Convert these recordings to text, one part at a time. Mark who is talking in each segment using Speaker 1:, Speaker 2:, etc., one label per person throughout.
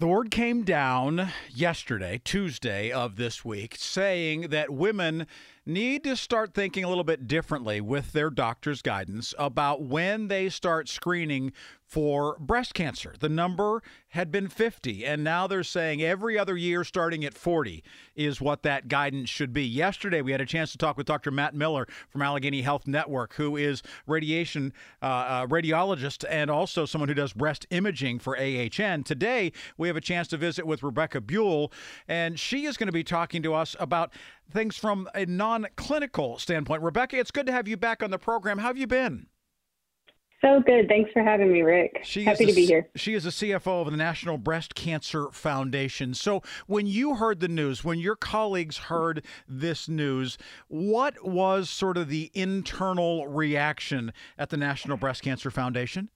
Speaker 1: The word came down yesterday, Tuesday of this week, saying that women need to start thinking a little bit differently with their doctor's guidance about when they start screening for breast cancer. The number had been 50, and now they're saying every other year starting at 40 is what that guidance should be. Yesterday, we had a chance to talk with Dr. Matt Miller from Allegheny Health Network, who is radiation uh, uh, radiologist and also someone who does breast imaging for AHN. Today, we have a chance to visit with Rebecca Buell, and she is going to be talking to us about things from a non clinical standpoint. Rebecca, it's good to have you back on the program. How have you been?
Speaker 2: So good. Thanks for having me, Rick. She Happy to be here.
Speaker 1: She is the CFO of the National Breast Cancer Foundation. So, when you heard the news, when your colleagues heard this news, what was sort of the internal reaction at the National Breast Cancer Foundation?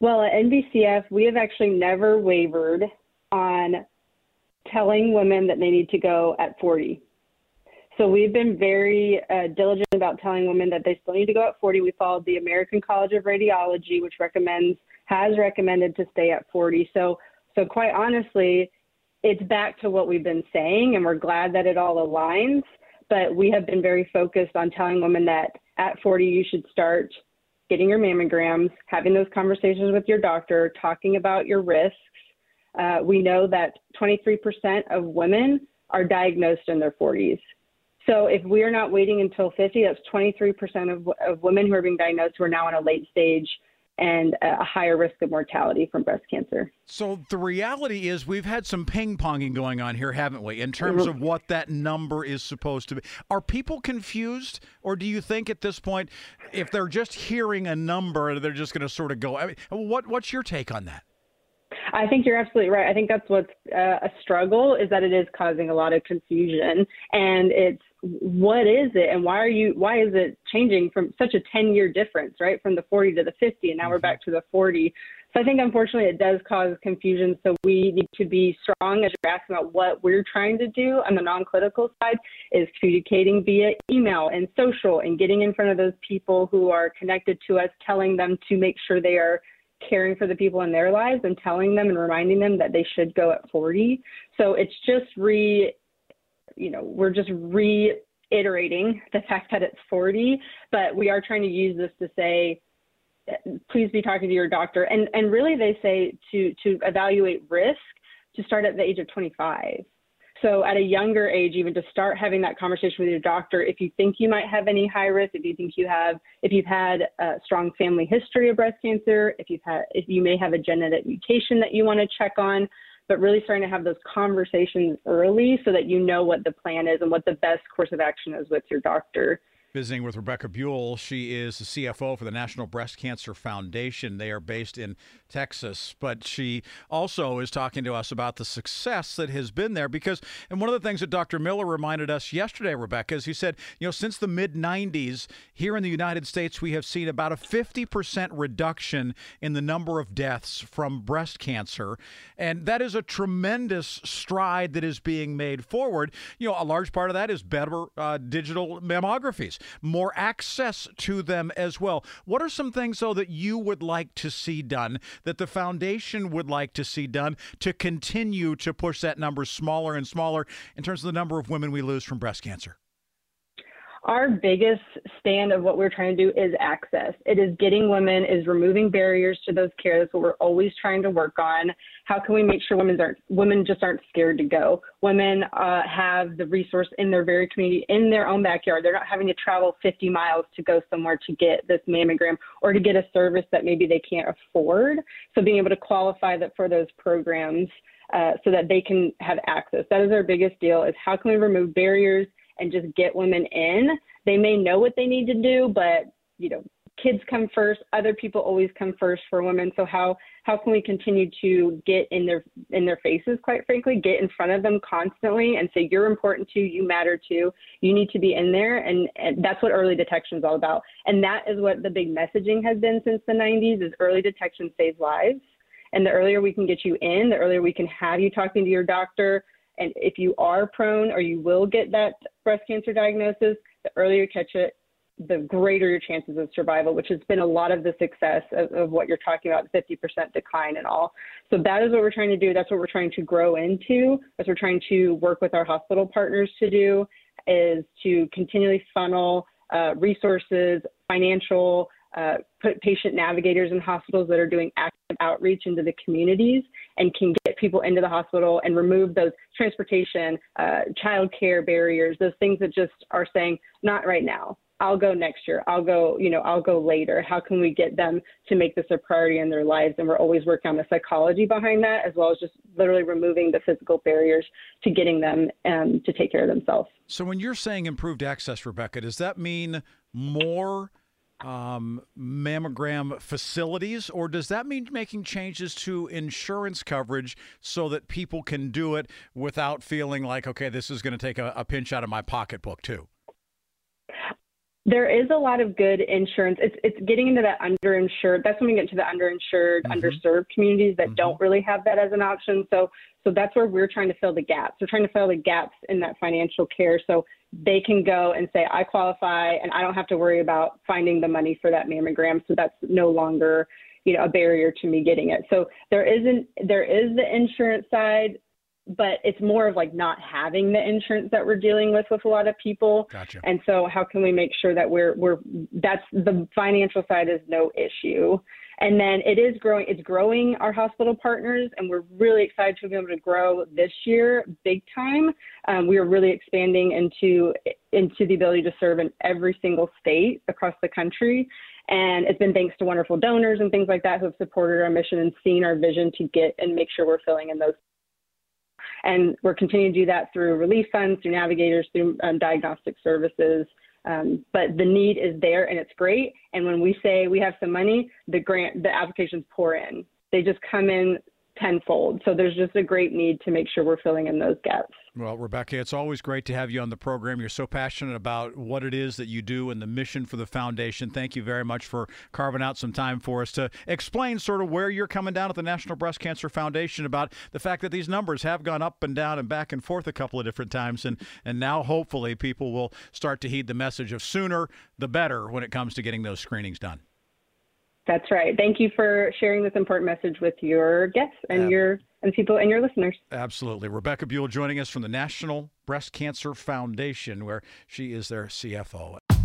Speaker 2: Well, at NBCF, we have actually never wavered on telling women that they need to go at 40. So we've been very uh, diligent about telling women that they still need to go at 40. We followed the American College of Radiology, which recommends has recommended to stay at 40. So so quite honestly, it's back to what we've been saying, and we're glad that it all aligns. But we have been very focused on telling women that at 40 you should start getting your mammograms, having those conversations with your doctor, talking about your risks. Uh, we know that 23% of women are diagnosed in their 40s. So if we are not waiting until 50, that's 23% of, of women who are being diagnosed who are now in a late stage and a higher risk of mortality from breast cancer.
Speaker 1: So the reality is we've had some ping-ponging going on here, haven't we, in terms of what that number is supposed to be. Are people confused or do you think at this point if they're just hearing a number they're just going to sort of go I mean, what what's your take on that?
Speaker 2: I think you're absolutely right. I think that's what's uh, a struggle is that it is causing a lot of confusion, and it's what is it, and why are you? Why is it changing from such a 10 year difference, right, from the 40 to the 50, and now mm-hmm. we're back to the 40. So I think unfortunately it does cause confusion. So we need to be strong as you're asking about what we're trying to do on the non-clinical side is communicating via email and social and getting in front of those people who are connected to us, telling them to make sure they are caring for the people in their lives and telling them and reminding them that they should go at 40. So it's just re, you know, we're just reiterating the fact that it's 40, but we are trying to use this to say, please be talking to your doctor. And and really they say to to evaluate risk to start at the age of 25. So at a younger age, even to start having that conversation with your doctor, if you think you might have any high risk, if you think you have, if you've had a strong family history of breast cancer, if you've had, if you may have a genetic mutation that you want to check on, but really starting to have those conversations early so that you know what the plan is and what the best course of action is with your doctor
Speaker 1: visiting with Rebecca Buell. She is the CFO for the National Breast Cancer Foundation. They are based in Texas, but she also is talking to us about the success that has been there because, and one of the things that Dr. Miller reminded us yesterday, Rebecca, is he said, you know, since the mid 90s, here in the United States, we have seen about a 50% reduction in the number of deaths from breast cancer. And that is a tremendous stride that is being made forward. You know, a large part of that is better uh, digital mammographies more access to them as well. What are some things, though, that you would like to see done, that the foundation would like to see done to continue to push that number smaller and smaller in terms of the number of women we lose from breast cancer?
Speaker 2: Our biggest stand of what we're trying to do is access. It is getting women, is removing barriers to those care. That's what we're always trying to work on. How can we make sure women aren't women just aren't scared to go? Women uh, have the resource in their very community, in their own backyard. They're not having to travel 50 miles to go somewhere to get this mammogram or to get a service that maybe they can't afford. So being able to qualify that for those programs. Uh, so that they can have access. That is our biggest deal is how can we remove barriers and just get women in. They may know what they need to do, but you know, kids come first. Other people always come first for women. So how how can we continue to get in their in their faces quite frankly get in front of them constantly and say you're important too you matter too you need to be in there. And, and that's what early detection is all about. And that is what the big messaging has been since the 90s is early detection saves lives. And the earlier we can get you in the earlier we can have you talking to your doctor and if you are prone or you will get that breast cancer diagnosis the earlier you catch it the greater your chances of survival, which has been a lot of the success of, of, what you're talking about, 50% decline and all. So that is what we're trying to do. That's what we're trying to grow into. As we're trying to work with our hospital partners to do is to continually funnel uh, resources, financial, uh, put patient navigators in hospitals that are doing active outreach into the communities and can get people into the hospital and remove those transportation, uh, child care barriers, those things that just are saying, not right now I'll go next year. I'll go, you know, I'll go later. How can we get them to make this a priority in their lives? And we're always working on the psychology behind that, as well as just literally removing the physical barriers to getting them um, to take care of themselves.
Speaker 1: So, when you're saying improved access, Rebecca, does that mean more um, mammogram facilities, or does that mean making changes to insurance coverage so that people can do it without feeling like, okay, this is going to take a, a pinch out of my pocketbook, too?
Speaker 2: There is a lot of good insurance. It's it's getting into that underinsured. That's when we get to the underinsured, mm-hmm. underserved communities that mm-hmm. don't really have that as an option. So so that's where we're trying to fill the gaps. We're trying to fill the gaps in that financial care so they can go and say I qualify and I don't have to worry about finding the money for that mammogram. So that's no longer you know a barrier to me getting it. So there isn't there is the insurance side but it's more of like not having the insurance that we're dealing with with a lot of people.
Speaker 1: Gotcha.
Speaker 2: And so how can we make sure that we're we're that's the financial side is no issue. And then it is growing it's growing our hospital partners and we're really excited to be able to grow this year big time. Um, we are really expanding into into the ability to serve in every single state across the country. And it's been thanks to wonderful donors and things like that who have supported our mission and seen our vision to get and make sure we're filling in those and we're continuing to do that through relief funds, through navigators, through um, diagnostic services. Um, but the need is there and it's great. And when we say we have some money, the grant, the applications pour in. They just come in tenfold. So there's just a great need to make sure we're filling in those gaps.
Speaker 1: Well, Rebecca, it's always great to have you on the program. You're so passionate about what it is that you do and the mission for the foundation. Thank you very much for carving out some time for us to explain sort of where you're coming down at the National Breast Cancer Foundation about the fact that these numbers have gone up and down and back and forth a couple of different times. And, and now hopefully people will start to heed the message of sooner the better when it comes to getting those screenings done.
Speaker 2: That's right. Thank you for sharing this important message with your guests and your and people and your listeners.
Speaker 1: Absolutely. Rebecca Buell joining us from the National Breast Cancer Foundation, where she is their CFO.